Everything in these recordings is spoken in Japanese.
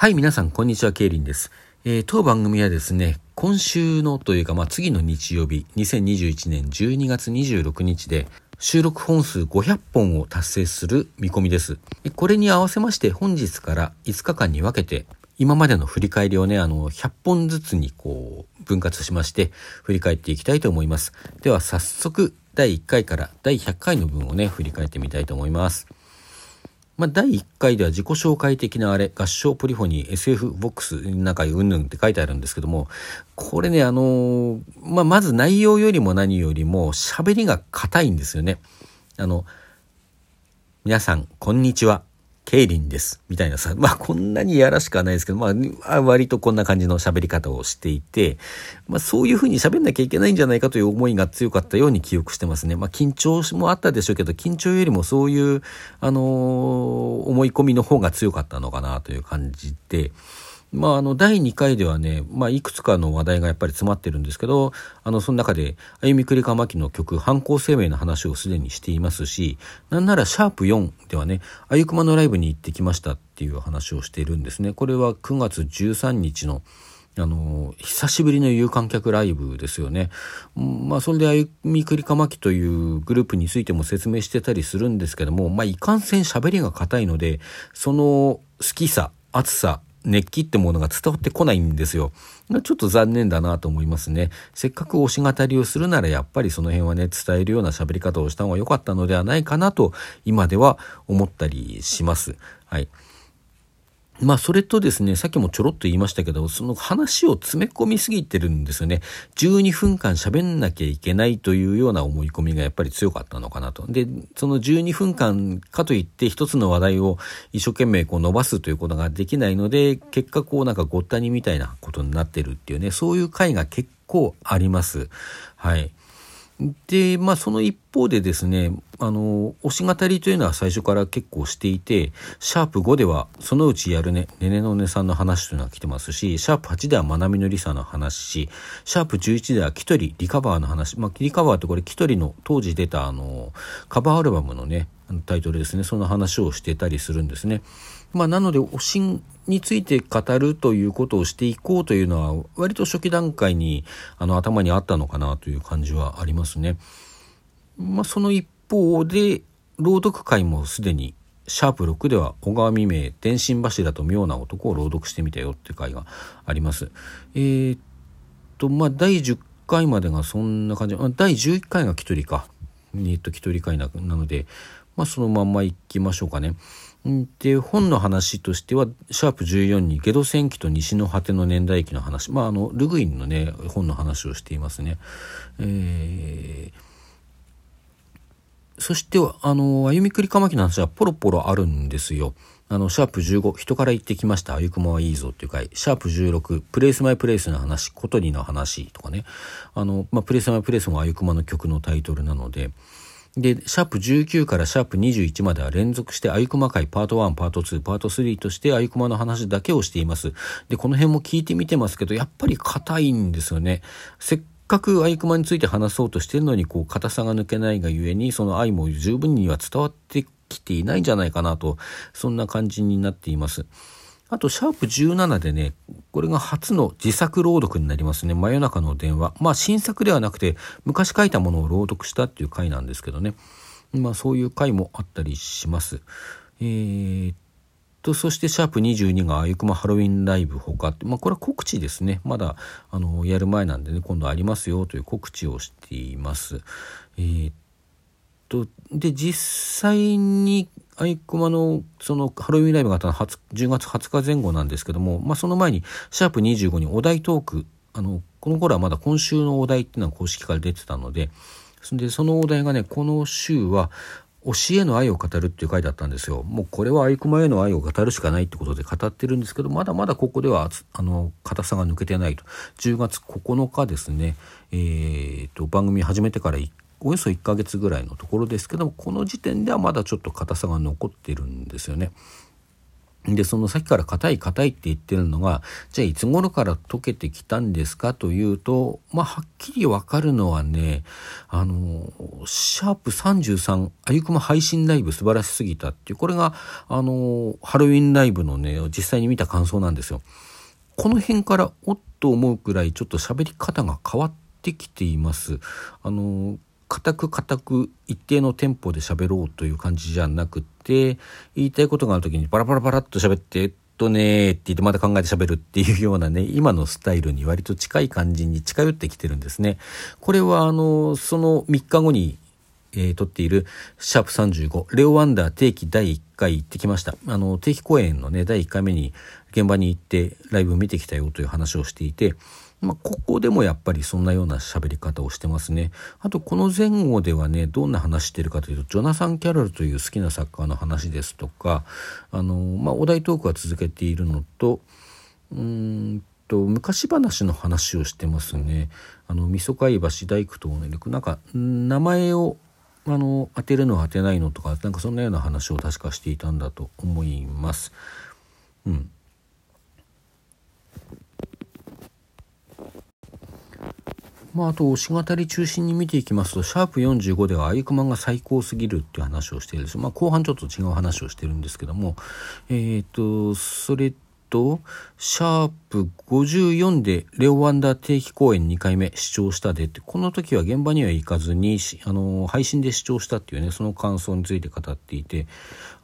はい、皆さん、こんにちは、ケイリンです。えー、当番組はですね、今週のというか、まあ、次の日曜日、2021年12月26日で、収録本数500本を達成する見込みです。これに合わせまして、本日から5日間に分けて、今までの振り返りをね、あの、100本ずつにこう、分割しまして、振り返っていきたいと思います。では、早速、第1回から第100回の分をね、振り返ってみたいと思います。まあ、第1回では自己紹介的なあれ、合唱ポリフォニー SF ボックス中うんぬんって書いてあるんですけども、これね、あのー、まあ、まず内容よりも何よりも喋りが硬いんですよね。あの、皆さん、こんにちは。ケイリンです。みたいなさ、まあこんなにやらしくはないですけど、まあ割とこんな感じの喋り方をしていて、まあそういうふうに喋んなきゃいけないんじゃないかという思いが強かったように記憶してますね。まあ緊張もあったでしょうけど、緊張よりもそういう、あのー、思い込みの方が強かったのかなという感じで、まあ、あの、第2回ではね、まあ、いくつかの話題がやっぱり詰まってるんですけど、あの、その中で、あゆみくりかまきの曲、反抗生命の話をすでにしていますし、なんなら、シャープ4ではね、あゆくまのライブに行ってきましたっていう話をしているんですね。これは9月13日の、あの、久しぶりの有観客ライブですよね。まあ、それであゆみくりかまきというグループについても説明してたりするんですけども、まあ、いかんせん喋りが硬いので、その好きさ、熱さ、熱気ってものが伝わってこないんですよ。ちょっと残念だなと思いますね。せっかく推し語りをするならやっぱりその辺はね、伝えるような喋り方をした方が良かったのではないかなと今では思ったりします。はい。まあそれとですね、さっきもちょろっと言いましたけど、その話を詰め込みすぎてるんですよね。12分間喋んなきゃいけないというような思い込みがやっぱり強かったのかなと。で、その12分間かといって一つの話題を一生懸命こう伸ばすということができないので、結果こうなんかごったにみたいなことになってるっていうね、そういう回が結構あります。はい。で、まあその一方でですね、あの、推し語りというのは最初から結構していて、シャープ5ではそのうちやるね、ねねのねさんの話というのが来てますし、シャープ8ではまなみのりさの話し、シャープ11ではキトリリカバーの話、まあリカバーってこれキトリの当時出たあの、カバーアルバムのね、タイトルですね、その話をしてたりするんですね。まあなので推しについて語るということをしていこうというのは割と初期段階にあの頭にあったのかなという感じはありますね。まあ、その一方で朗読会もすでにシャープ6では小川未明電信柱と妙な男を朗読してみたよって回があります。えー、っとまあ第10回までがそんな感じ、まあ、第11回が一人か。えっと、一人会なので、まあ、そのまんまいきましょうかね。で本の話としてはシャープ14にゲド戦記と西の果ての年代記の話。まああのルグインのね本の話をしていますね。えー、そしてあの歩みくりかまきの話はポロポロあるんですよ。あの、シャープ15、人から言ってきました、あゆくまはいいぞっていう回、シャープ16、プレイスマイプレイスの話、コトリの話とかね、あの、まあ、プレイスマイプレイスもあゆくまの曲のタイトルなので、で、シャープ19からシャープ21までは連続してあゆくま会パート1、パート2、パート3としてあゆくまの話だけをしています。で、この辺も聞いてみてますけど、やっぱり硬いんですよね。せっかくあゆくまについて話そうとしてるのに、こう、硬さが抜けないがゆえに、その愛も十分には伝わってきていないんじゃないかなと、そんな感じになっています。あと、シャープ17でね、これが初の自作朗読になりますね。真夜中の電話。まあ、新作ではなくて、昔書いたものを朗読したっていう回なんですけどね。まあ、そういう回もあったりします。えー、っと、そして、シャープ22があゆくまハロウィンライブほか、まあ、これは告知ですね。まだ、あの、やる前なんでね、今度ありますよという告知をしています。えー、っと、で、実際に、アイクマのそのハロウィンライブがあったのは10月20日前後なんですけども、まあ、その前にシャープ25にお題トークあのこの頃はまだ今週のお題っていうのは公式から出てたのででそのお題がねこの週は教えの愛を語るっていう回だったんですよ。もうこれはアイクマへの愛を語るしかないってことで語ってるんですけど、まだまだここでは、あの、硬さが抜けてないと。10月9日ですね、えー、と、番組始めてから1およそ1ヶ月ぐらいのところですけどもこの時点ではまだちょっと硬さが残ってるんですよね。で、そのさっきから硬い硬いって言ってるのが、じゃあいつ頃から溶けてきたんですかというと、まあ、はっきりわかるのはね、あの、シャープ33、あゆくま配信ライブ素晴らしすぎたっていう、これが、あの、ハロウィンライブのね、実際に見た感想なんですよ。この辺から、おっと思うくらい、ちょっと喋り方が変わってきています。あの、固く固く一定のテンポで喋ろうという感じじゃなくて、言いたいことがある時にバラバラバラっと喋って、えっとねって言ってまた考えて喋るっていうようなね、今のスタイルに割と近い感じに近寄ってきてるんですね。これはあの、その3日後にえー、撮っているシャープ35レオワンダー定期第1回行ってきました。あの、定期公演のね、第1回目に現場に行ってライブを見てきたよという話をしていて、まあ、ここでもやっぱりそんなような喋り方をしてますね。あと、この前後ではね、どんな話してるかというと、ジョナサン・キャロルという好きな作家の話ですとか、あの、まあ、お題トークは続けているのと、うんと、昔話の話をしてますね。あの、味噌貝橋大工とね、なんか、名前をあの当てるの当てないのとかなんかそんなような話を確かしていたんだと思います。うん、まあ、あと、推し語り中心に見ていきますと、シャープ45では、あゆくまが最高すぎるっていう話をしているんです。まあ、後半ちょっと違う話をしてるんですけども、えっ、ー、と、それと、シャープ54でレオワンダー定期公演2回目視聴したでって、この時は現場には行かずに、あの、配信で視聴したっていうね、その感想について語っていて、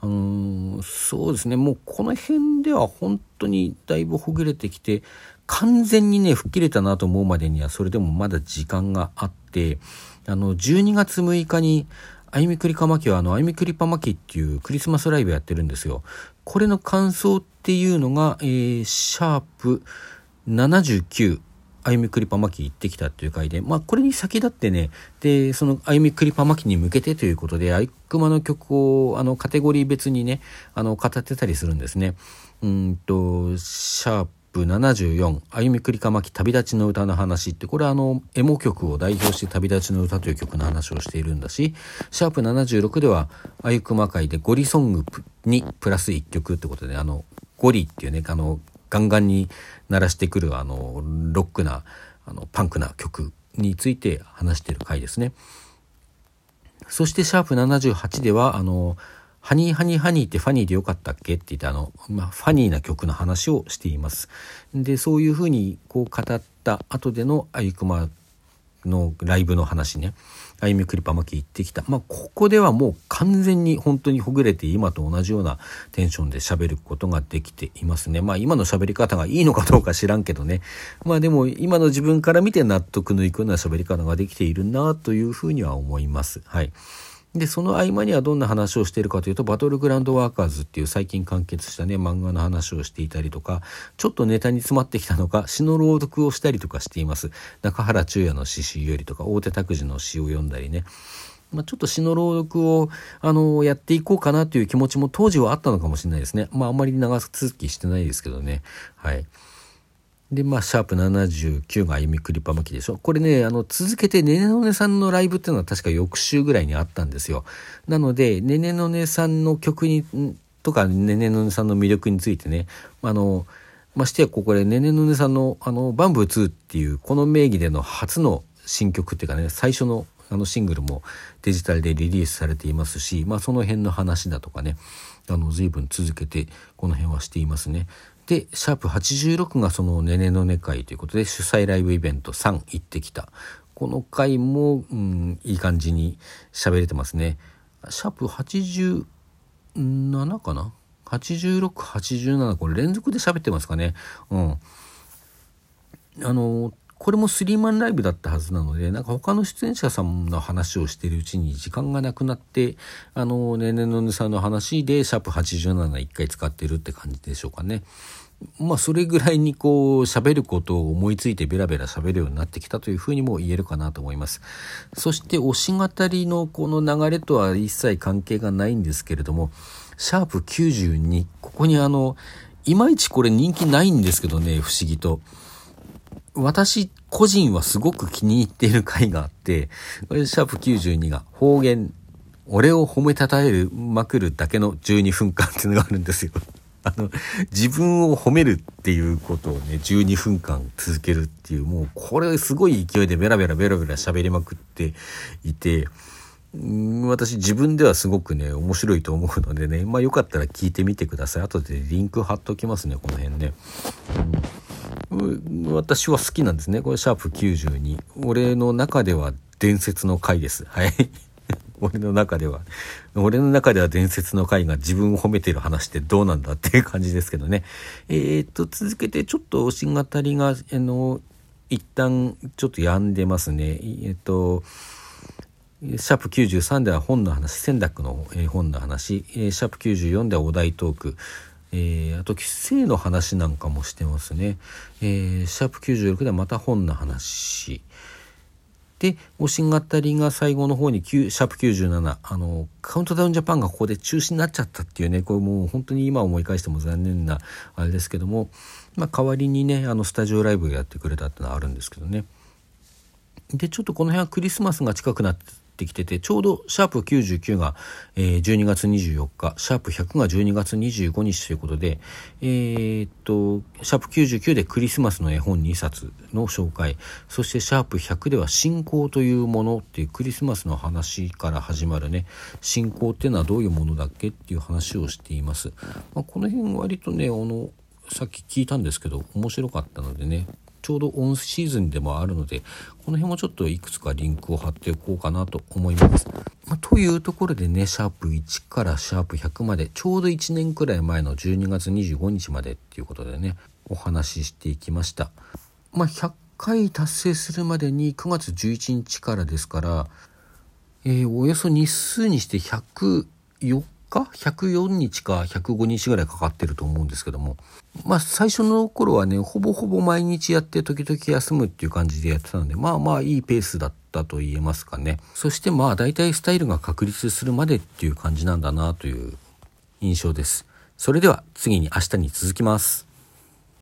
あのそうですね、もうこの辺では本当にだいぶほぐれてきて、完全にね、吹っ切れたなと思うまでには、それでもまだ時間があって、あの、12月6日に、あゆみくりかまきは、あの、あゆみくりぱまきっていうクリスマスライブやってるんですよ。これの感想っていうのが、えー、シャープ79、あゆみくりぱまき行ってきたっていう回で、まあ、これに先立ってね、で、そのあゆみくりぱまきに向けてということで、あいくまの曲を、あの、カテゴリー別にね、あの、語ってたりするんですね。うんと、シャーププ74「歩みくりかまき旅立ちの歌の話」ってこれはあのエモ曲を代表して旅立ちの歌という曲の話をしているんだしシャープ76では「あゆくま会」でゴリソングにプラス1曲ってことであのゴリっていうねあのガンガンに鳴らしてくるあのロックなあのパンクな曲について話してる回ですね。そしてシャープ78ではあのハニーハニーハニーってファニーでよかったっけって言ってあの、まあ、ファニーな曲の話をしています。で、そういうふうにこう語った後でのあゆくまのライブの話ね。あゆみクリパ巻き行ってきた。まあ、ここではもう完全に本当にほぐれて今と同じようなテンションで喋ることができていますね。まあ、今の喋り方がいいのかどうか知らんけどね。まあ、でも今の自分から見て納得のいくような喋り方ができているなというふうには思います。はい。で、その合間にはどんな話をしているかというと、バトルグランドワーカーズっていう最近完結したね、漫画の話をしていたりとか、ちょっとネタに詰まってきたのか、詩の朗読をしたりとかしています。中原中也の詩集よりとか、大手拓司の詩を読んだりね。まあ、ちょっと詩の朗読を、あの、やっていこうかなという気持ちも当時はあったのかもしれないですね。まあ、あんまり長続きしてないですけどね。はい。で、まあ、シャープ79が歩みくりぱまきでしょ。これね、あの、続けてねねのねさんのライブっていうのは確か翌週ぐらいにあったんですよ。なので、ねねのねさんの曲に、とか、ねねのねさんの魅力についてね、あの、ましてやここでねねのねさんの、あの、バンブー2っていう、この名義での初の新曲っていうかね、最初のあのシングルもデジタルでリリースされていますし、まあその辺の話だとかね、あの随分続けてこの辺はしていますね。で、シャープ86がそのねねのね会ということで主催ライブイベント3行ってきた。この回も、うん、いい感じに喋れてますね。シャープ87かな ?86、87これ連続で喋ってますかね。うん。あの、これもスリーマンライブだったはずなので、なんか他の出演者さんの話をしているうちに時間がなくなって、あの、ねねのねさんの話で、シャープ87一回使ってるって感じでしょうかね。まあ、それぐらいにこう、喋ることを思いついてベラベラ喋るようになってきたというふうにも言えるかなと思います。そして、推し語りのこの流れとは一切関係がないんですけれども、シャープ92、ここにあの、いまいちこれ人気ないんですけどね、不思議と。私個人はすごく気に入っている回があって、シャープ92が方言、俺を褒めたたえるまくるだけの12分間っていうのがあるんですよ。あの、自分を褒めるっていうことをね、12分間続けるっていう、もうこれすごい勢いでベラベラベラベラ喋りまくっていて、私自分ではすごくね、面白いと思うのでね、まあよかったら聞いてみてください。後でリンク貼っときますね、この辺ね。うん、私は好きなんですね。これシャープ92。俺の中では伝説の回です。はい。俺の中では。俺の中では伝説の回が自分を褒めてる話ってどうなんだっていう感じですけどね。えー、っと、続けてちょっとし語りが、あの、一旦ちょっと止んでますね。えっと、シャープ93では本の話、仙諾の本の話、シャープ94ではお題トーク、えー、あと性の話なんかもしてますね。えー、シャープ96ではまた本の話。で、推し語りが最後の方に9シャープ97、あの、カウントダウンジャパンがここで中止になっちゃったっていうね、これもう本当に今思い返しても残念なあれですけども、まあ代わりにね、あのスタジオライブやってくれたってのはあるんですけどね。で、ちょっとこの辺はクリスマスが近くなってってきてて、ちょうどシャープ99が、えー、12月24日、シャープ100が12月25日ということで、えー、っと、シャープ99でクリスマスの絵本2冊の紹介、そしてシャープ100では信仰というものっていうクリスマスの話から始まるね、信仰っていうのはどういうものだっけっていう話をしています。まあ、この辺割とね、あの、さっき聞いたんですけど、面白かったのでね、ちょうどオンシーズンでもあるので、この辺もちょっといくつかリンクを貼っておこうかなと思います。まあ、というところでね、シャープ1からシャープ100まで、ちょうど1年くらい前の12月25日までっていうことでね、お話ししていきました。まあ、100回達成するまでに9月11日からですから、えー、およそ日数にして104か104日か105日ぐらいかかってると思うんですけども。まあ最初の頃はねほぼほぼ毎日やって時々休むっていう感じでやってたのでまあまあいいペースだったと言えますかね。そしてまあ大体スタイルが確立するまでっていう感じなんだなという印象です。それでは次に明日に続きます。